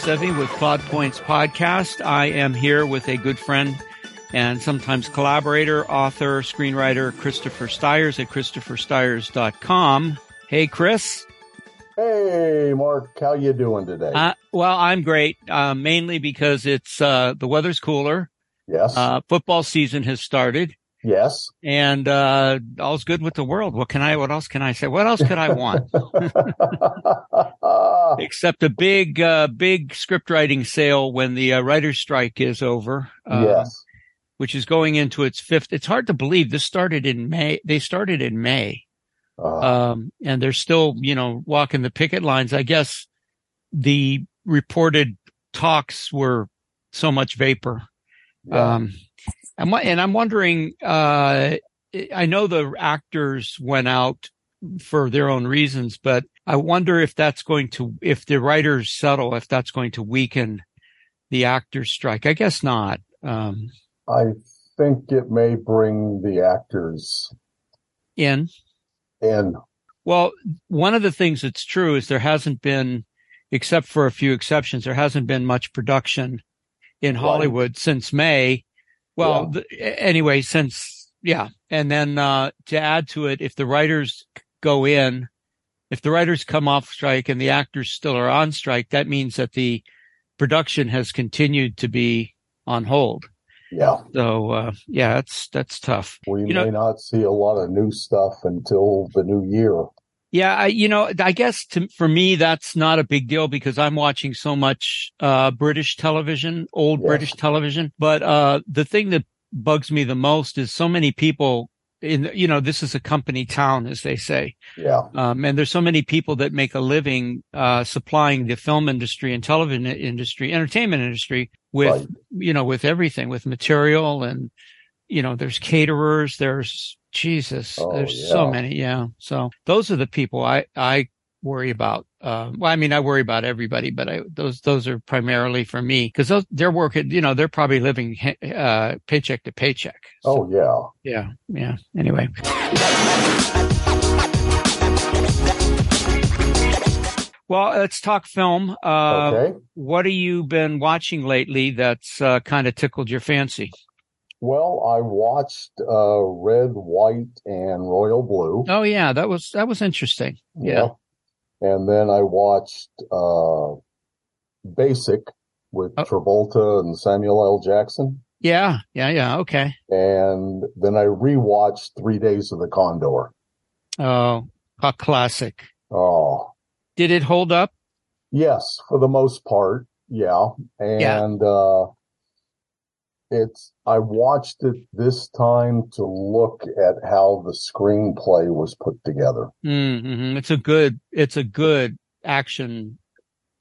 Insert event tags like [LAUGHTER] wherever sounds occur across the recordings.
Sevi with Plot Points Podcast. I am here with a good friend and sometimes collaborator, author, screenwriter, Christopher Stires at christopherstires.com. Hey, Chris. Hey, Mark. How you doing today? Uh, well, I'm great, uh, mainly because it's uh, the weather's cooler. Yes. Uh, football season has started. Yes. And uh, all's good with the world. What can I? What else can I say? What else could I want? [LAUGHS] Except a big, uh, big script writing sale when the uh, writers' strike is over. Uh, yes. Which is going into its fifth. It's hard to believe this started in May. They started in May. Uh, Um, and they're still, you know, walking the picket lines. I guess the reported talks were so much vapor. yeah. Um, and, and I'm wondering, uh, I know the actors went out for their own reasons, but I wonder if that's going to, if the writers settle, if that's going to weaken the actors strike. I guess not. Um, I think it may bring the actors in, in. well, one of the things that's true is there hasn't been, except for a few exceptions, there hasn't been much production in Right. Hollywood since May. Well, the, anyway, since, yeah. And then, uh, to add to it, if the writers go in, if the writers come off strike and the actors still are on strike, that means that the production has continued to be on hold. Yeah. So, uh, yeah, that's, that's tough. We You may know- not see a lot of new stuff until the new year. Yeah, I, you know, I guess to, for me, that's not a big deal because I'm watching so much, uh, British television, old Yes. British television. But, uh, the thing that bugs me the most is so many people in, you know, this is a company town, as they say. Yeah. Um, and there's so many people that make a living, uh, supplying the film industry and television industry, entertainment industry with, Right. you know, with everything, with material and, you know, there's caterers, there's Jesus, Oh, there's so many. Yeah. So those are the people I, I worry about. Um, well, I mean, I worry about everybody, but I, those, those are primarily for me because those, they're working, you know, they're probably living, uh, paycheck to paycheck. So, Oh, yeah. yeah. Yeah. Anyway. Well, let's talk film. Uh, Okay. what have you been watching lately that's uh, kind of tickled your fancy? Well, I watched uh, Red, White, and Royal Blue. Oh yeah, that was that was interesting. Yeah. And then I watched uh, Basic with Oh. Travolta and Samuel L. Jackson. Yeah, yeah, yeah. Okay. And then I rewatched Three Days of the Condor. Oh, a classic. Oh, Did it hold up? yes, for the most part. Yeah. Yeah. And, uh, it's, I watched it this time to look at how the screenplay was put together. Mm-hmm. It's a good. It's a good action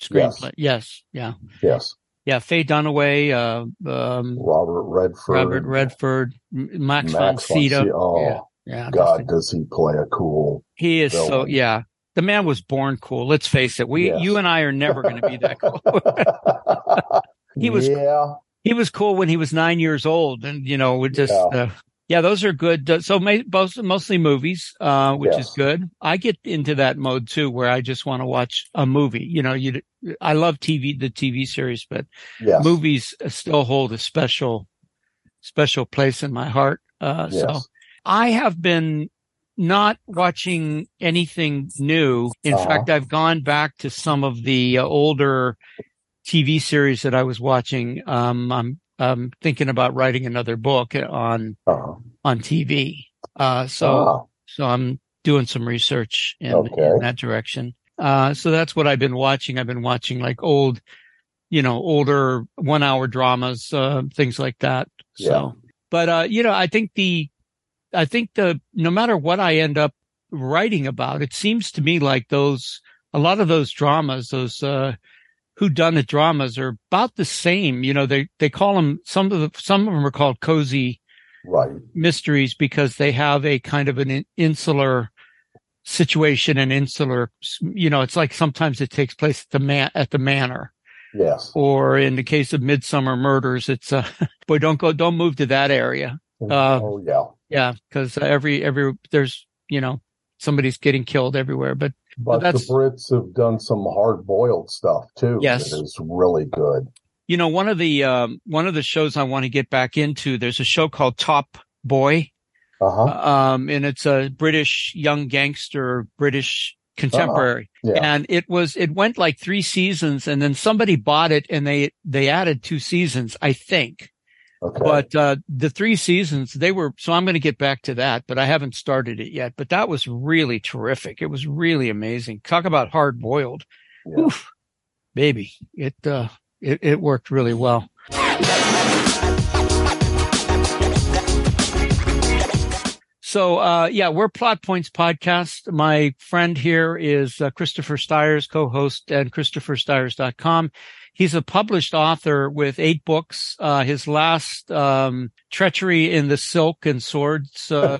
screenplay. Yes. yes. Yeah. Yes. Yeah. Faye Dunaway. Uh, um, Robert Redford. Robert Redford. Max, von Max von Sydow. Oh, Yeah. Yeah. God, does he play a cool He is so, yeah. The man was born cool. Let's face it. We, Yes. you and I are never going to be that cool. [LAUGHS] [LAUGHS] He was- yeah, he was cool when he was nine years old and, you know, we just, Yeah. uh, yeah, those are good. Uh, So both, mostly movies, uh, which is good. I get into that mode too, where I just want to watch a movie. You know, you, I love TV, the TV series, but yes, movies still hold a special, special place in my heart. Uh, so I have been not watching anything new. In Uh-huh. fact, I've gone back to some of the uh, older TV series that I was watching. Um, I'm, I'm thinking about writing another book on, uh, on TV. Uh, so, ah, so I'm doing some research in, Okay. in that direction. Uh, so that's what I've been watching. I've been watching like old, you know, older one hour dramas, uh, things like that. So, Yeah. but, uh, you know, I think the, I think the, no matter what I end up writing about, it seems to me like those, a lot of those dramas, those, uh, whodunit dramas are about the same. You know, they, they call them, some of the, some of them are called cozy right, mysteries because they have a kind of an insular situation and insular, you know, it's like sometimes it takes place at the man, at the manor. yes, Or in the case of Midsomer Murders, it's, uh, [LAUGHS] boy, don't go, don't move to that area. Uh, oh yeah, Yeah. Cause every, every, there's, you know, somebody's getting killed everywhere, but but the Brits have done some hard boiled stuff too. Yes, that is really good. You know, one of the um, one of the shows I want to get back into. There's a show called Top Boy, uh-huh. um, and it's a British young gangster, British contemporary, uh-huh. yeah. and it was it went like three seasons, and then somebody bought it, and they they added two seasons, I think. Okay. But uh, the three seasons, they were, so I'm going to get back to that, but I haven't started it yet. But that was really terrific. It was really amazing. Talk about hard boiled. Yeah. Oof, baby. It, uh, it, it worked really well. So, uh, yeah, we're Plot Points Podcast. My friend here is uh, Christopher Stires, co-host at ChristopherStires.com. He's a published author with eight books. Uh, his last, um, Treachery in the Silk and Swords, uh,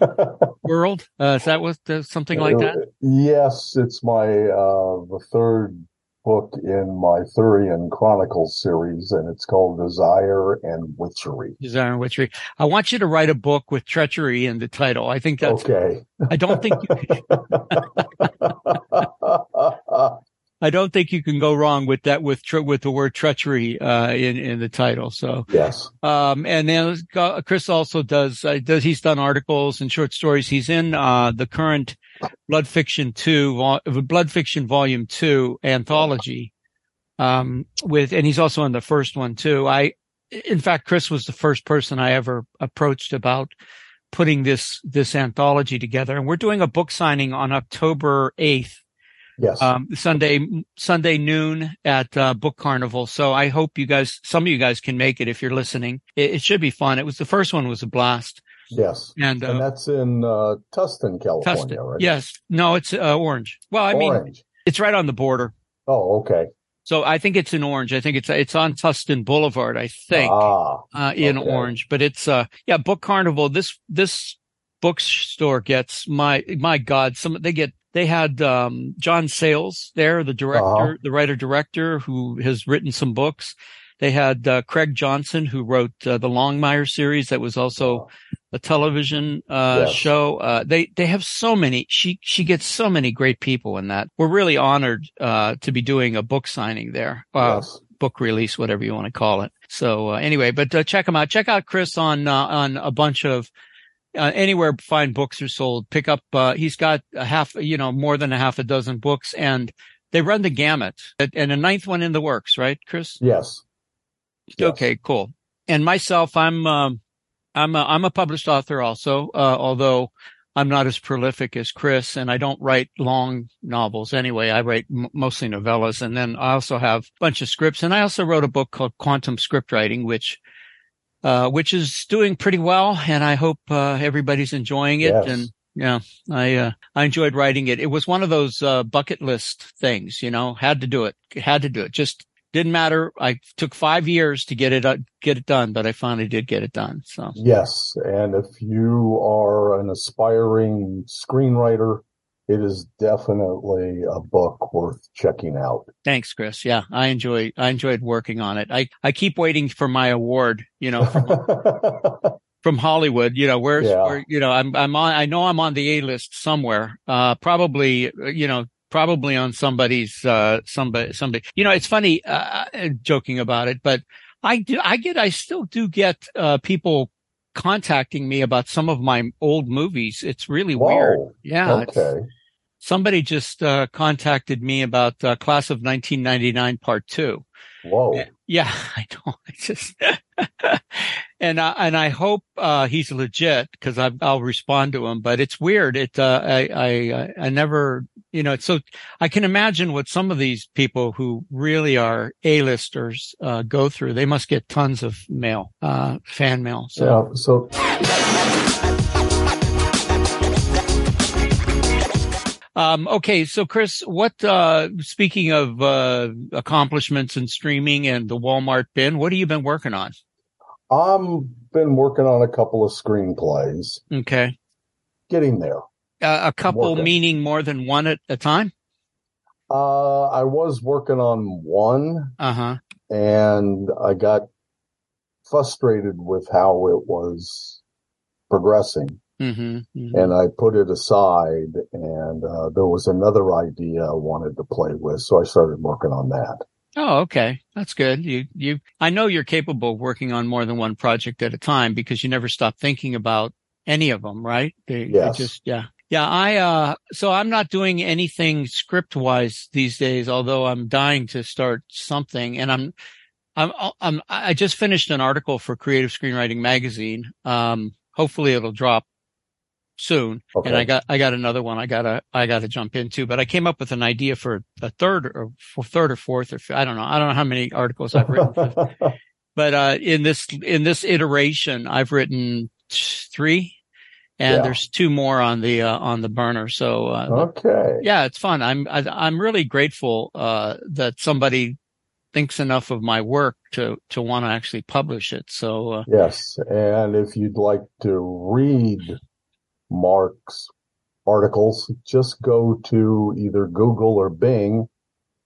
[LAUGHS] World. Uh, is that what, uh, something like that? Yes, it's my, uh, the third book in my Thurian Chronicles series, and it's called Desire and Witchery. Desire and Witchery. I want you to write a book with treachery in the title. I think that's okay. I don't think you [LAUGHS] [LAUGHS] I don't think you can go wrong with that with tre- with the word treachery uh, in in the title. So yes, um, and then Chris also does uh, does he's done articles and short stories. He's in uh, the current Blood Fiction two vol- Blood Fiction Volume two anthology. Um, with and he's also in the first one too. I, in fact, Chris was the first person I ever approached about putting this this anthology together, and we're doing a book signing on October eighth Yes. Um, Sunday, Sunday noon at uh, Book Carnival. So I hope you guys, some of you guys can make it if you're listening. It, it should be fun. It was the first one was a blast. Yes. And, uh, and that's in uh, Tustin, California, Tustin. right? Yes. No, it's uh, Orange. Well, I mean, it's right on the border. Oh, okay. So I think it's in Orange. I think it's it's on Tustin Boulevard. I think Ah, uh, in okay. Orange, but it's uh yeah Book Carnival. This this bookstore gets my my God. Some they get they had um, John Sayles there, the director, Uh-huh. the writer director who has written some books. They had uh, Craig Johnson who wrote uh, the Longmire series that was also a television uh, Yes. show. Uh, they they have so many. She she gets so many great people in that. We're really honored uh, to be doing a book signing there. Uh, yes. book release, whatever you want to call it. So uh, anyway, but uh, check him out. Check out Chris on uh, on a bunch of uh, anywhere fine books are sold. Pick up. Uh, he's got a half, you know, more than a half a dozen books, and they run the gamut. And a ninth one in the works, right, Chris? Yes. Yes. Okay, cool. And myself, I'm um, I'm a, I'm a published author also, uh, although I'm not as prolific as Chris, and I don't write long novels anyway. I write m- mostly novellas, and then I also have a bunch of scripts, and I also wrote a book called Quantum Script Writing, which uh, which is doing pretty well, and I hope uh, everybody's enjoying it. Yes. And yeah, I uh, I enjoyed writing it. It was one of those uh, bucket list things, you know, had to do it, had to do it. Just didn't matter. I took five years to get it uh, get it done, but I finally did get it done. So Yes. And if you are an aspiring screenwriter, it is definitely a book worth checking out. thanks, Chris. Yeah, I enjoy I enjoyed working on it. I I keep waiting for my award, you know, from, [LAUGHS] from Hollywood. You know, where's Yeah. where you know I'm I'm on. I know I'm on the A list somewhere. Uh, probably you know probably on somebody's uh somebody somebody. You know, it's funny uh, uh, joking about it, but I do I get I still do get uh people contacting me about some of my old movies. It's really weird. Whoa. Yeah. it's- Okay. Somebody just uh, contacted me about uh, Class of 1999 Part Two. Whoa. Yeah, [LAUGHS] I know. I just [LAUGHS] and I, and I hope uh, he's legit because I'll respond to him. But it's weird. It uh, I I I never you know. It's so I can imagine what some of these people who really are A-listers uh, go through. They must get tons of mail, uh, fan mail. So Yeah. So Um, okay. So Chris, what, uh, speaking of, uh, accomplishments in streaming and the Walmart bin, what have you been working on? I've been working on a couple of screenplays, Okay. getting there. Uh, a couple Working. meaning more than one at a time? Uh, I was working on one Uh huh. and I got frustrated with how it was progressing. Mm-hmm, mm-hmm. and I put it aside and, uh, there was another idea I wanted to play with. So I started working on that. Oh, okay. That's good. You, you, I know you're capable of working on more than one project at a time because you never stop thinking about any of them, right? They, they just, yeah. Yeah. I, uh, so I'm not doing anything script wise these days, although I'm dying to start something and I'm, I'm, I'm, I just finished an article for Creative Screenwriting Magazine. Um, hopefully it'll drop soon. Okay. And I got, I got another one I gotta, I gotta jump into, but I came up with an idea for a third or for third or fourth or I don't know. I don't know how many articles I've written, for- [LAUGHS] but, uh, in this, in this iteration, I've written three and Yeah. there's two more on the, uh, on the burner. So, uh, okay. yeah, it's fun. I'm, I, I'm really grateful, uh, that somebody thinks enough of my work to, to want to actually publish it. So, uh, Yes. And if you'd like to read Mark's articles, just go to either Google or Bing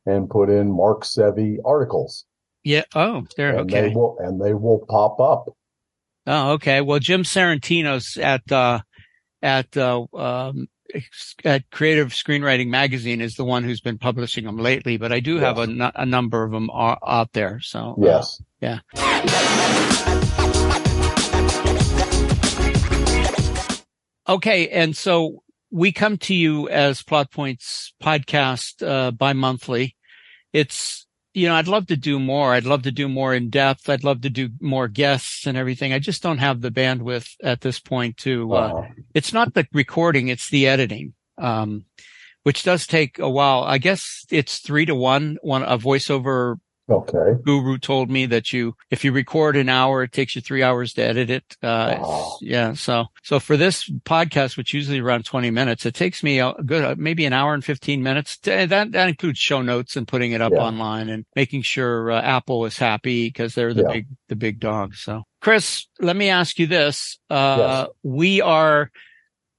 and put in Mark Sevi articles yeah. Oh, there. and Okay. they will, and they will pop up. Oh, okay. Well, Jim Sarantino's at, uh, at, uh, um, at Creative Screenwriting Magazine is the one who's been publishing them lately, but I do have a, Yes. nu- a number of them out there. So, uh, Yes. yeah. Okay. And so we come to you as Plot Points podcast, uh, bi-monthly. It's, you know, I'd love to do more. I'd love to do more in depth. I'd love to do more guests and everything. I just don't have the bandwidth at this point to, uh, Uh, it's not the recording, it's the editing. Um, which does take a while. I guess it's three to one. One, a voiceover okay. guru told me that you, if you record an hour, it takes you three hours to edit it. Uh, Wow. yeah. So, so for this podcast, which usually around 20 minutes, it takes me a good, maybe an hour and 15 minutes. To, that, that includes show notes and putting it up Yeah. online and making sure uh, Apple is happy because they're the Yeah. big, the big dog. So Chris, let me ask you this. Uh, we are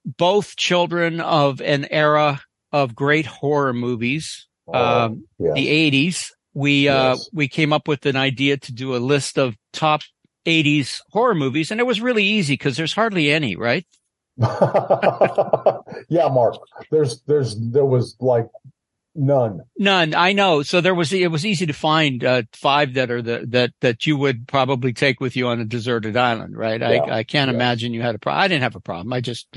both children of an era of great horror movies. Uh, Um, yes. the 80s. We, uh, we came up with an idea to do a list of top 80s horror movies and it was really easy because there's hardly any, right? [LAUGHS] yeah, Mark. There's, there's, there was like none. None. I know. So there was, it was easy to find, uh, five that are the, that, that you would probably take with you on a deserted island, right? Yeah. I, I can't Yeah. imagine you had a problem. I didn't have a problem. I just,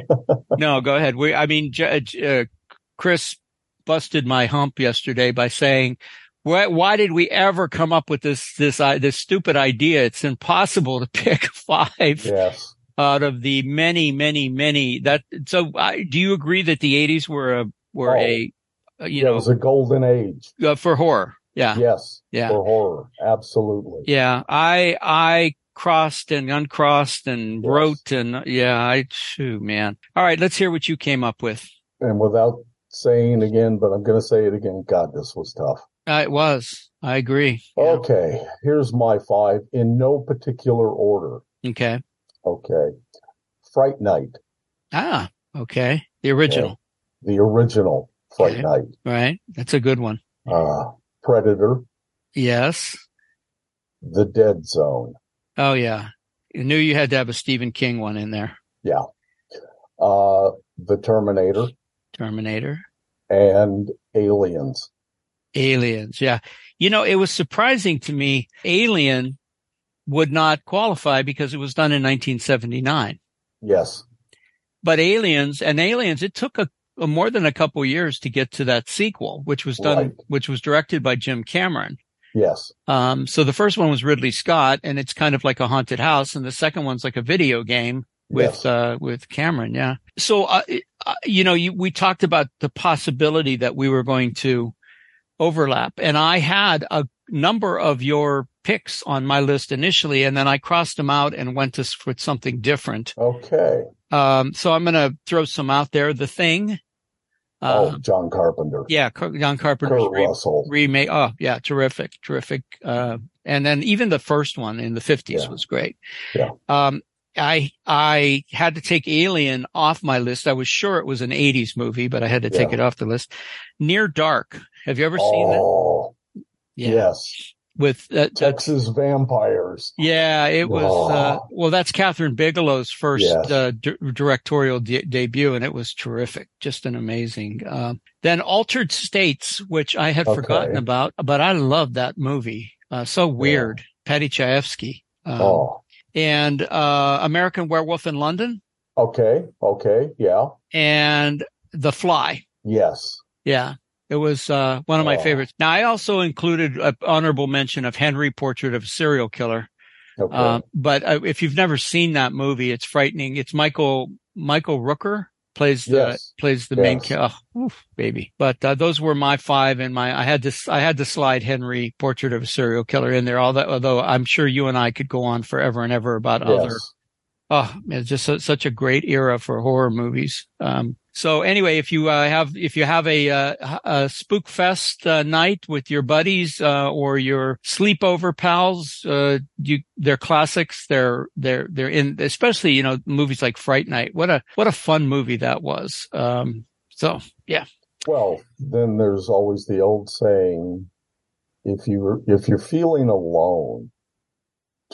[LAUGHS] no, go ahead. We, I mean, J- J- uh, Chris busted my hump yesterday by saying, why, why did we ever come up with this, this, uh, this stupid idea? It's impossible to [LAUGHS] pick five yes. out of the many, many, many that, so uh, do you agree that the eighties were a, were Oh. a, uh, you Yeah, it know, was a golden age. uh, for horror? Yeah. Yes. Yeah. For horror. Absolutely. Yeah. I, I crossed and uncrossed and Yes. wrote and yeah, I, phew, man. All right. Let's hear what you came up with. And without saying again, but I'm going to say it again. God, this was tough. Uh, it was. I agree. Yeah. Okay. Here's my five in no particular order. Okay. Okay. Fright Night, Ah, okay. The original, the original Fright Okay. Night, right? That's a good one. uh, Predator, Yes. The Dead Zone, Oh yeah. I knew you had to have a Stephen King one in there. Yeah. Uh, The Terminator, Terminator. and Aliens. Aliens. Yeah. You know, it was surprising to me. Alien would not qualify because it was done in 1979. Yes. But Aliens and Aliens, it took a, a more than a couple years to get to that sequel, which was done, Right. which was directed by Jim Cameron. Yes. Um, so the first one was Ridley Scott and it's kind of like a haunted house. And the second one's like a video game with, yes. uh, with Cameron. Yeah. So, uh, uh, you know, you, we talked about the possibility that we were going to overlap and I had a number of your picks on my list initially and then I crossed them out and went to with something different. okay. Um, so I'm going to throw some out there. The thing. Uh, oh, John Carpenter. yeah, John Carpenter's Kurt re- Russell. remake. Oh, yeah, terrific, terrific. Uh, and then even the first one in the fifties Yeah. was great. Yeah. Um, I, I had to take Alien off my list. I was sure it was an eighties movie, but I had to take Yeah. it off the list. Near Dark. Have you ever seen that? Oh, Yeah. yes. with uh, Texas vampires. Yeah, it was. Oh. Uh, well, that's Kathryn Bigelow's first Yes. uh, d- directorial de- debut, and it was terrific. Just an amazing. Um, then Altered States, which I had Okay. forgotten about, but I love that movie. Uh, so weird. Paddy Chayefsky. Um, oh, and uh, American Werewolf in London okay, okay, yeah, and The Fly. yes, Yeah. It was uh, one of my Oh. favorites. Now, I also included an honorable mention of Henry Portrait of a Serial Killer. okay, Uh, but uh, if you've never seen that movie, it's frightening. It's Michael Michael Rooker plays the Yes. plays the main Yes. character. Oh, oof, baby. But uh, those were my five, and my I had to I had to slide Henry Portrait of a Serial Killer in there. All that, although I'm sure you and I could go on forever and ever about other Oh, it's just su- such a great era for horror movies. Um, so anyway, if you uh, have if you have a, uh, a spook fest uh, night with your buddies uh, or your sleepover pals, uh, you they're classics. They're they're they're in especially you know movies like Fright Night. What a what a fun movie that was. Um, so yeah, Well, then there's always the old saying: if you if you're feeling alone,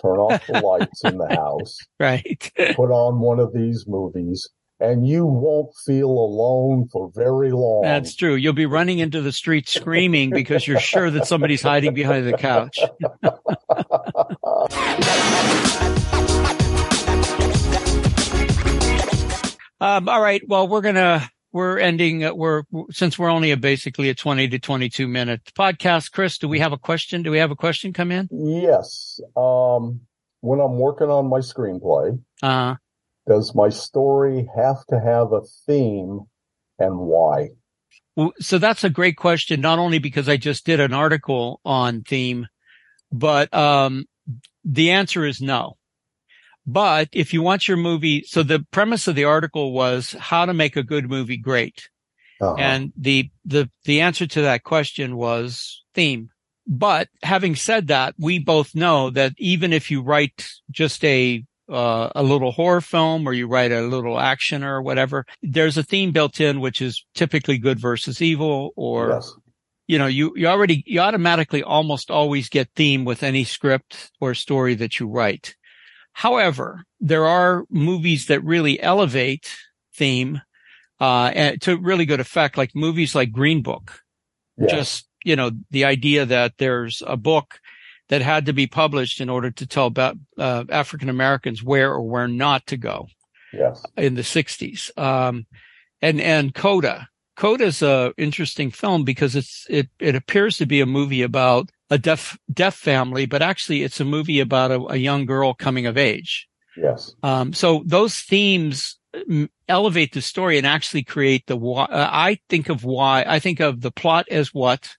turn off the [LAUGHS] lights in the house, right. put on one of these movies, and you won't feel alone for very long. That's true. You'll be running into the street screaming because you're sure that somebody's hiding behind the couch. [LAUGHS] Um, all right. Well, we're gonna we're ending. uh, We're since we're only a basically a twenty to twenty two minute podcast. Chris, do we have a question? Do we have a question come in? Yes. Um, when I'm working on my screenplay, Uh, does my story have to have a theme and why? well, so that's a great question. Not only because I just did an article on theme, but um, the answer is no. But if you want your movie, so the premise of the article was how to make a good movie great. Uh-huh. And the, the, the answer to that question was theme. But having said that, we both know that even if you write just a, uh, a little horror film or you write a little action or whatever, there's a theme built in, which is typically good versus evil or, yes. you know, you, you already, you automatically almost always get theme with any script or story that you write. However, there are movies that really elevate theme, uh, to really good effect, like movies like Green Book. Yes. Just, you know, the idea that there's a book that had to be published in order to tell about, uh, African Americans where or where not to go yes. in the 60s. Um, and, and Coda. Coda is a interesting film because it's, it, it appears to be a movie about a deaf, deaf family, but actually it's a movie about a, a young girl coming of age. Yes. Um, so those themes mm, elevate the story and actually create the why. Uh, I think of why, I think of the plot as what,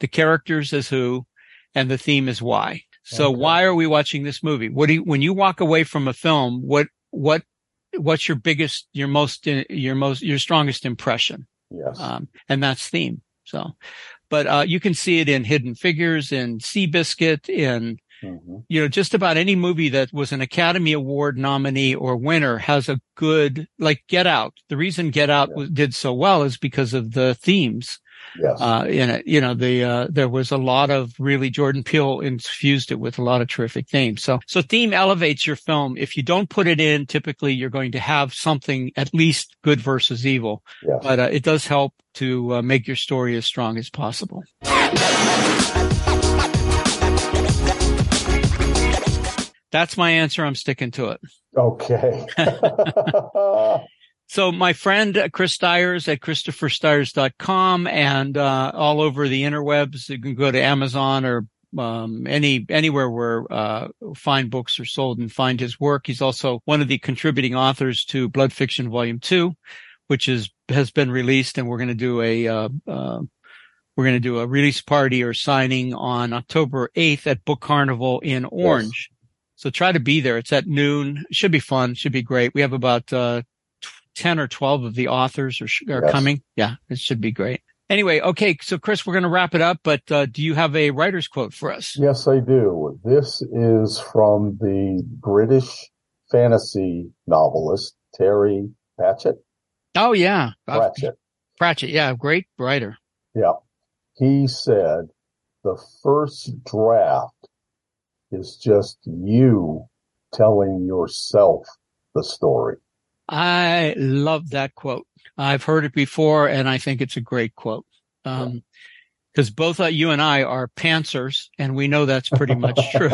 the characters as who, and the theme is why. So Okay. why are we watching this movie? What do you, when you walk away from a film, what, what, what's your biggest, your most, uh, your most, your strongest impression? Yes. Um, and that's theme. So, but, uh, you can see it in Hidden Figures, in Seabiscuit, in, Mhm. you know, just about any movie that was an Academy Award nominee or winner has a good, like Get Out. The reason Get Out Yeah. was, did so well is because of the themes, Yes. uh, in it. You know, the, uh, there was a lot of really Jordan Peele infused it with a lot of terrific themes. So, so theme elevates your film. If you don't put it in, typically you're going to have something at least good versus evil, yes. but, uh, it does help to uh, make your story as strong as possible. That's my answer. I'm sticking to it. okay. [LAUGHS] [LAUGHS] So my friend uh, Chris Stires at christopherstires.com and uh, all over the interwebs. You can go to Amazon or um, any anywhere where uh, fine books are sold and find his work. He's also one of the contributing authors to Blood Fiction Volume Two, which is has been released, and we're going to do a uh, uh, we're going to do a release party or signing on October 8th at Book Carnival in Orange. So try to be there. It's at noon. Should be fun. Should be great. We have about uh, 10 or 12 of the authors are, are Yes. coming. Yeah, it should be great. Anyway, okay. So Chris, we're going to wrap it up, but uh, do you have a writer's quote for us? yes, I do. This is from the British fantasy novelist Terry Pratchett. Oh yeah. Uh, Pratchett. Pratchett. Yeah. Great writer. Yeah. He said, the first draft is just you telling yourself the story. I love that quote. I've heard it before and I think it's a great quote. Um, because both uh, you and I are pantsers, and we know that's pretty much true.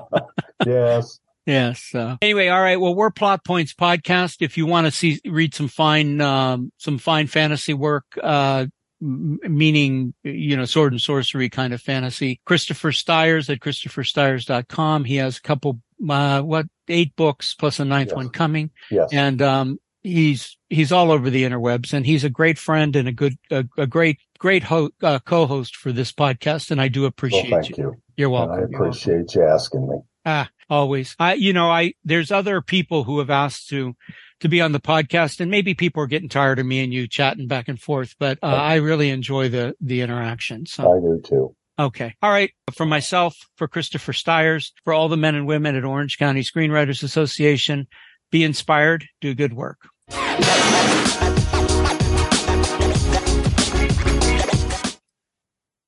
[LAUGHS] yes. Yes. Uh, anyway, all right. Well, we're Plot Points podcast. If you want to see read some fine um, some fine fantasy work, uh, meaning, you know, sword and sorcery kind of fantasy. Christopher Stires at christopherstires.com. He has a couple, uh, what, eight books plus a ninth yes. one coming. Yes. And, um, he's, he's all over the interwebs and he's a great friend and a good, a, a great, great ho- uh, co-host for this podcast. And I do appreciate well, thank you. you. You're welcome. And I appreciate you asking me. Ah, always. I, you know, I, there's other people who have asked to, to be on the podcast. And maybe people are getting tired of me and you chatting back and forth, but uh, I really enjoy the the interaction. So I do too. Okay. All right. For myself, for Christopher Stires, for all the men and women at Orange County Screenwriters Association, be inspired, do good work.